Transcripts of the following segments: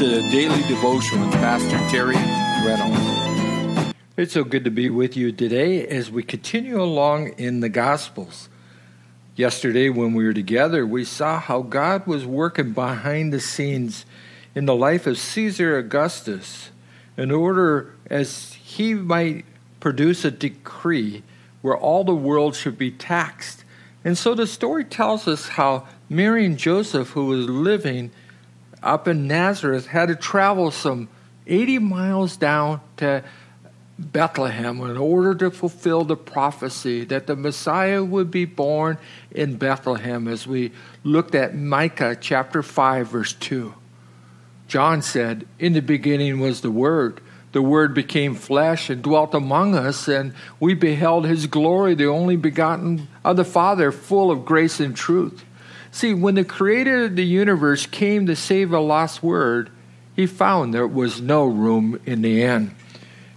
To the Daily Devotion with Pastor Terry Reynolds. It's so good to be with you today as we continue along in the Gospels. Yesterday, when we were together, we saw how God was working behind the scenes in the life of Caesar Augustus in order as he might produce a decree where all the world should be taxed. And so the story tells us how Mary and Joseph, who was living up in Nazareth, had to travel some 80 miles down to Bethlehem in order to fulfill the prophecy that the Messiah would be born in Bethlehem, as we looked at Micah chapter 5, verse 2. John said, In the beginning was the Word. The Word became flesh and dwelt among us, and we beheld His glory, the only begotten of the Father, full of grace and truth. See, when the creator of the universe came to save a lost word, he found there was no room in the inn.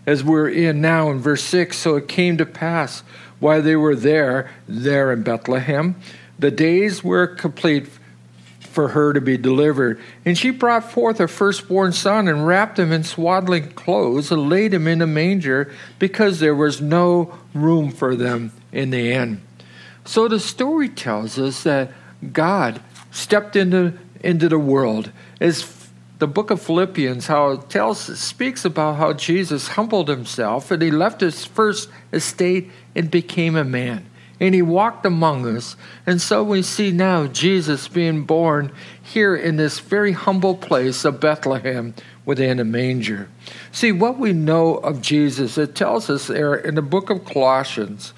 As we're in now in verse 6, so it came to pass while they were there, there in Bethlehem, the days were complete for her to be delivered. And she brought forth her firstborn son and wrapped him in swaddling clothes and laid him in a manger because there was no room for them in the inn. So the story tells us that God stepped into, into the world. As the book of Philippians, how it tells speaks about how Jesus humbled himself and he left his first estate and became a man. And he walked among us. And so we see now Jesus being born here in this very humble place of Bethlehem within a manger. See, what we know of Jesus, it tells us there in the book of Colossians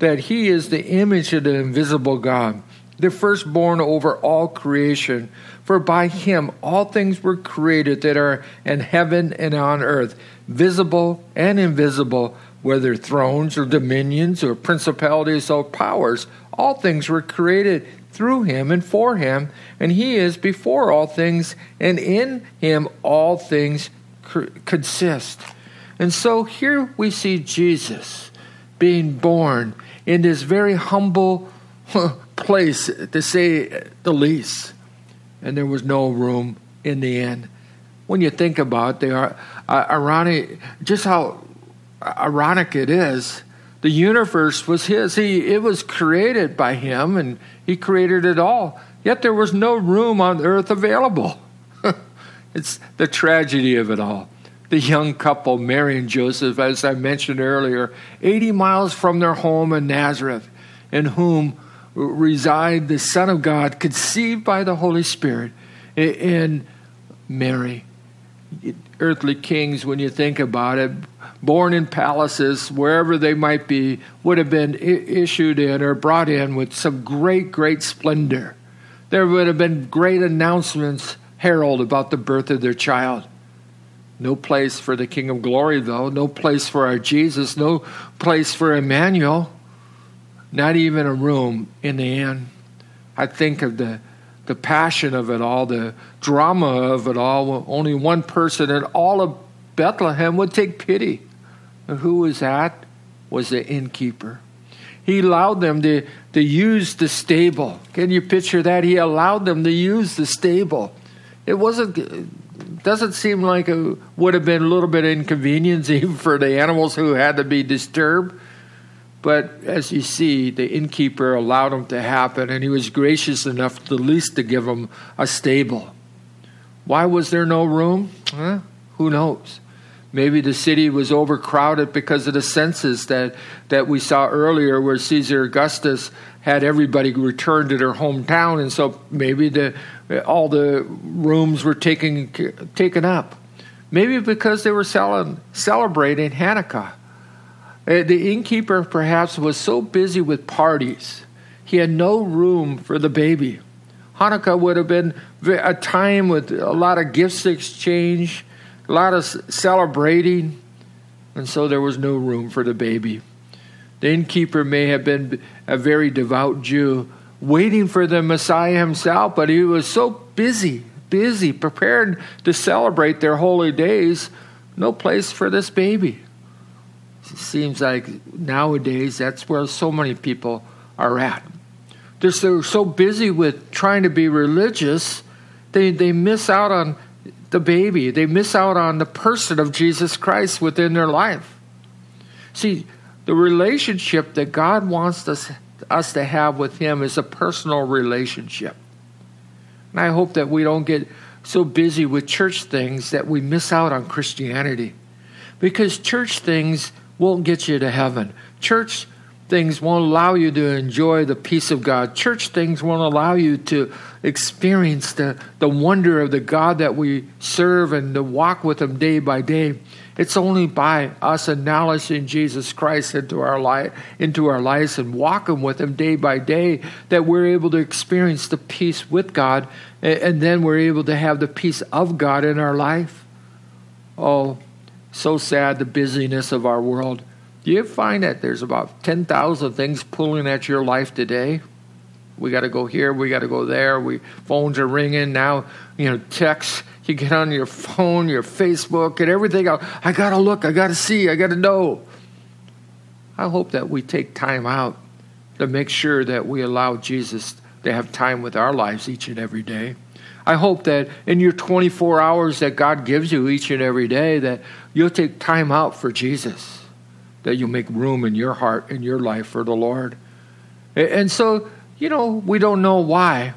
that he is the image of the invisible God the firstborn over all creation. For by him all things were created that are in heaven and on earth, visible and invisible, whether thrones or dominions or principalities or powers. All things were created through him and for him, and he is before all things, and in him all things consist. And so here we see Jesus being born in this very humble place, to say the least. And there was no room in the end. When you think about it, they are uh, ironic, just how ironic it is. The universe was his. He it was created by him, and he created it all. Yet there was no room on earth available. it's the tragedy of it all. The young couple, Mary and Joseph, as I mentioned earlier, 80 miles from their home in Nazareth, in whom reside the Son of God, conceived by the Holy Spirit in Mary. Earthly kings, when you think about it, born in palaces, wherever they might be, would have been issued in or brought in with some great, great splendor. There would have been great announcements herald about the birth of their child. No place for the King of Glory, though. No place for our Jesus. No place for Emmanuel not even a room in the inn. I think of the the passion of it all, the drama of it all. Only one person in all of Bethlehem would take pity. And who was that? Was the innkeeper. He allowed them to, to use the stable. Can you picture that? He allowed them to use the stable. It wasn't doesn't seem like it would have been a little bit inconvenience even for the animals who had to be disturbed. But as you see, the innkeeper allowed him to happen, and he was gracious enough at least to give him a stable. Why was there no room? Huh? Who knows? Maybe the city was overcrowded because of the census that, that we saw earlier, where Caesar Augustus had everybody return to their hometown, and so maybe the, all the rooms were taken, taken up. Maybe because they were selling, celebrating Hanukkah. Uh, the innkeeper perhaps was so busy with parties, he had no room for the baby. Hanukkah would have been a time with a lot of gifts exchange, a lot of celebrating, and so there was no room for the baby. The innkeeper may have been a very devout Jew, waiting for the Messiah himself, but he was so busy, busy, prepared to celebrate their holy days, no place for this baby seems like nowadays that's where so many people are at. They're so, so busy with trying to be religious, they, they miss out on the baby. They miss out on the person of Jesus Christ within their life. See, the relationship that God wants us, us to have with Him is a personal relationship. And I hope that we don't get so busy with church things that we miss out on Christianity. Because church things won't get you to heaven. Church things won't allow you to enjoy the peace of God. Church things won't allow you to experience the, the wonder of the God that we serve and to walk with Him day by day. It's only by us acknowledging Jesus Christ into our life, into our lives, and walking with Him day by day that we're able to experience the peace with God, and then we're able to have the peace of God in our life. Oh, so sad the busyness of our world. Do you find that there's about 10,000 things pulling at your life today? We got to go here, we got to go there. We phones are ringing now. You know, texts. You get on your phone, your Facebook, and everything else. I got to look. I got to see. I got to know. I hope that we take time out to make sure that we allow Jesus to have time with our lives each and every day. I hope that in your 24 hours that God gives you each and every day, that you'll take time out for Jesus that you make room in your heart, in your life for the Lord. And so, you know, we don't know why,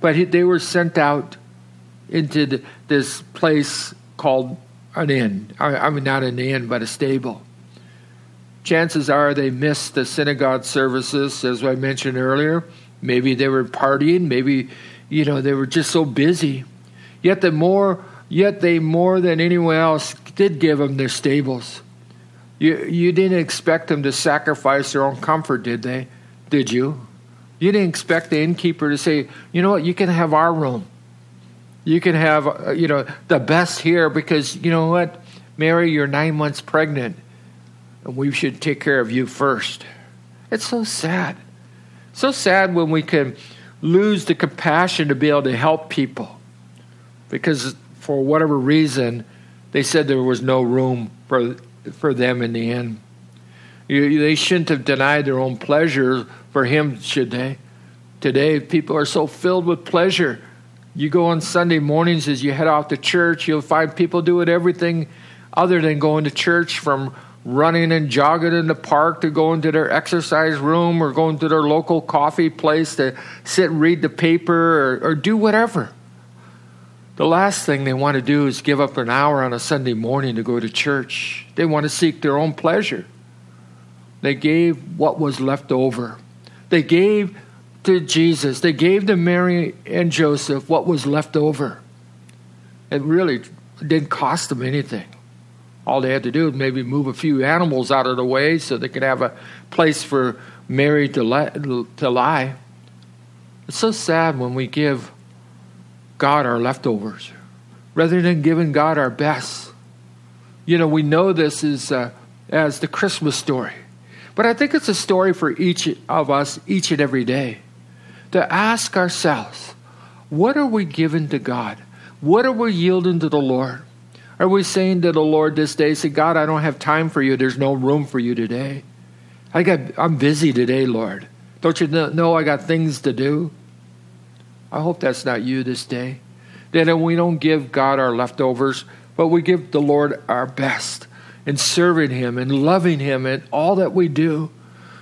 but they were sent out into this place called an inn. I mean, not an inn, but a stable. Chances are they missed the synagogue services, as I mentioned earlier. Maybe they were partying. Maybe, you know, they were just so busy. Yet the more, yet they more than anyone else did give them their stables. You, you didn't expect them to sacrifice their own comfort, did they? Did you? You didn't expect the innkeeper to say, you know what, you can have our room. You can have, uh, you know, the best here because, you know what, Mary, you're nine months pregnant and we should take care of you first. It's so sad. So sad when we can lose the compassion to be able to help people because for whatever reason they said there was no room for for them in the end. You, they shouldn't have denied their own pleasure for him, should they? Today, people are so filled with pleasure. You go on Sunday mornings as you head off to church, you'll find people doing everything other than going to church from running and jogging in the park to go into their exercise room or going to their local coffee place to sit and read the paper or, or do whatever. The last thing they want to do is give up an hour on a Sunday morning to go to church. They want to seek their own pleasure. They gave what was left over. They gave to Jesus, they gave to Mary and Joseph what was left over. It really didn't cost them anything. All they had to do was maybe move a few animals out of the way so they could have a place for Mary to, lie. To lie. It's so sad when we give God our leftovers rather than giving God our best. You know, we know this is uh, as the Christmas story, but I think it's a story for each of us each and every day to ask ourselves, what are we giving to God? What are we yielding to the Lord? Are we saying to the Lord this day, say, God, I don't have time for you. There's no room for you today. I got, I'm busy today, Lord. Don't you know I got things to do? I hope that's not you this day. That we don't give God our leftovers, but we give the Lord our best in serving Him and loving Him in all that we do.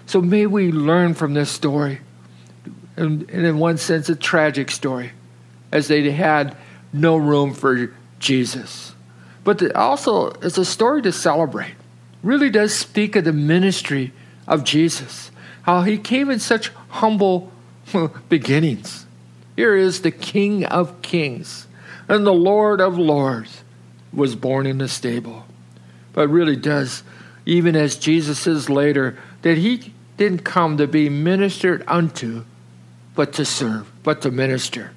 So may we learn from this story, and, in one sense, a tragic story, as they had no room for Jesus. But also, it's a story to celebrate. Really does speak of the ministry of Jesus, how He came in such humble beginnings here is the King of Kings and the Lord of Lords was born in the stable. But really does, even as Jesus says later, that he didn't come to be ministered unto, but to serve, but to minister.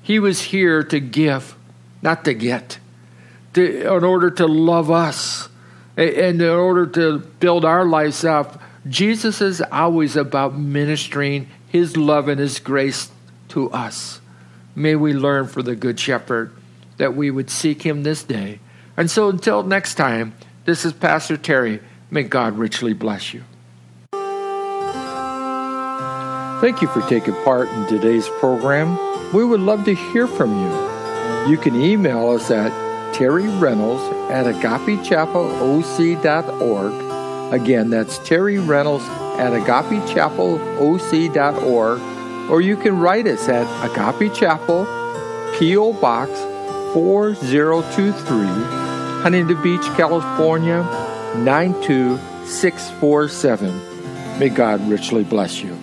He was here to give, not to get, to, in order to love us, and in order to build our lives up. Jesus is always about ministering his love and his grace to us. May we learn from the Good Shepherd that we would seek him this day. And so until next time, this is Pastor Terry. May God richly bless you. Thank you for taking part in today's program. We would love to hear from you. You can email us at Terry Reynolds at agapechapelOC.org. Again, that's Terry Reynolds at agapechapelOC.org. Or you can write us at Agape Chapel, P.O. Box 4023, Huntington Beach, California 92647. May God richly bless you.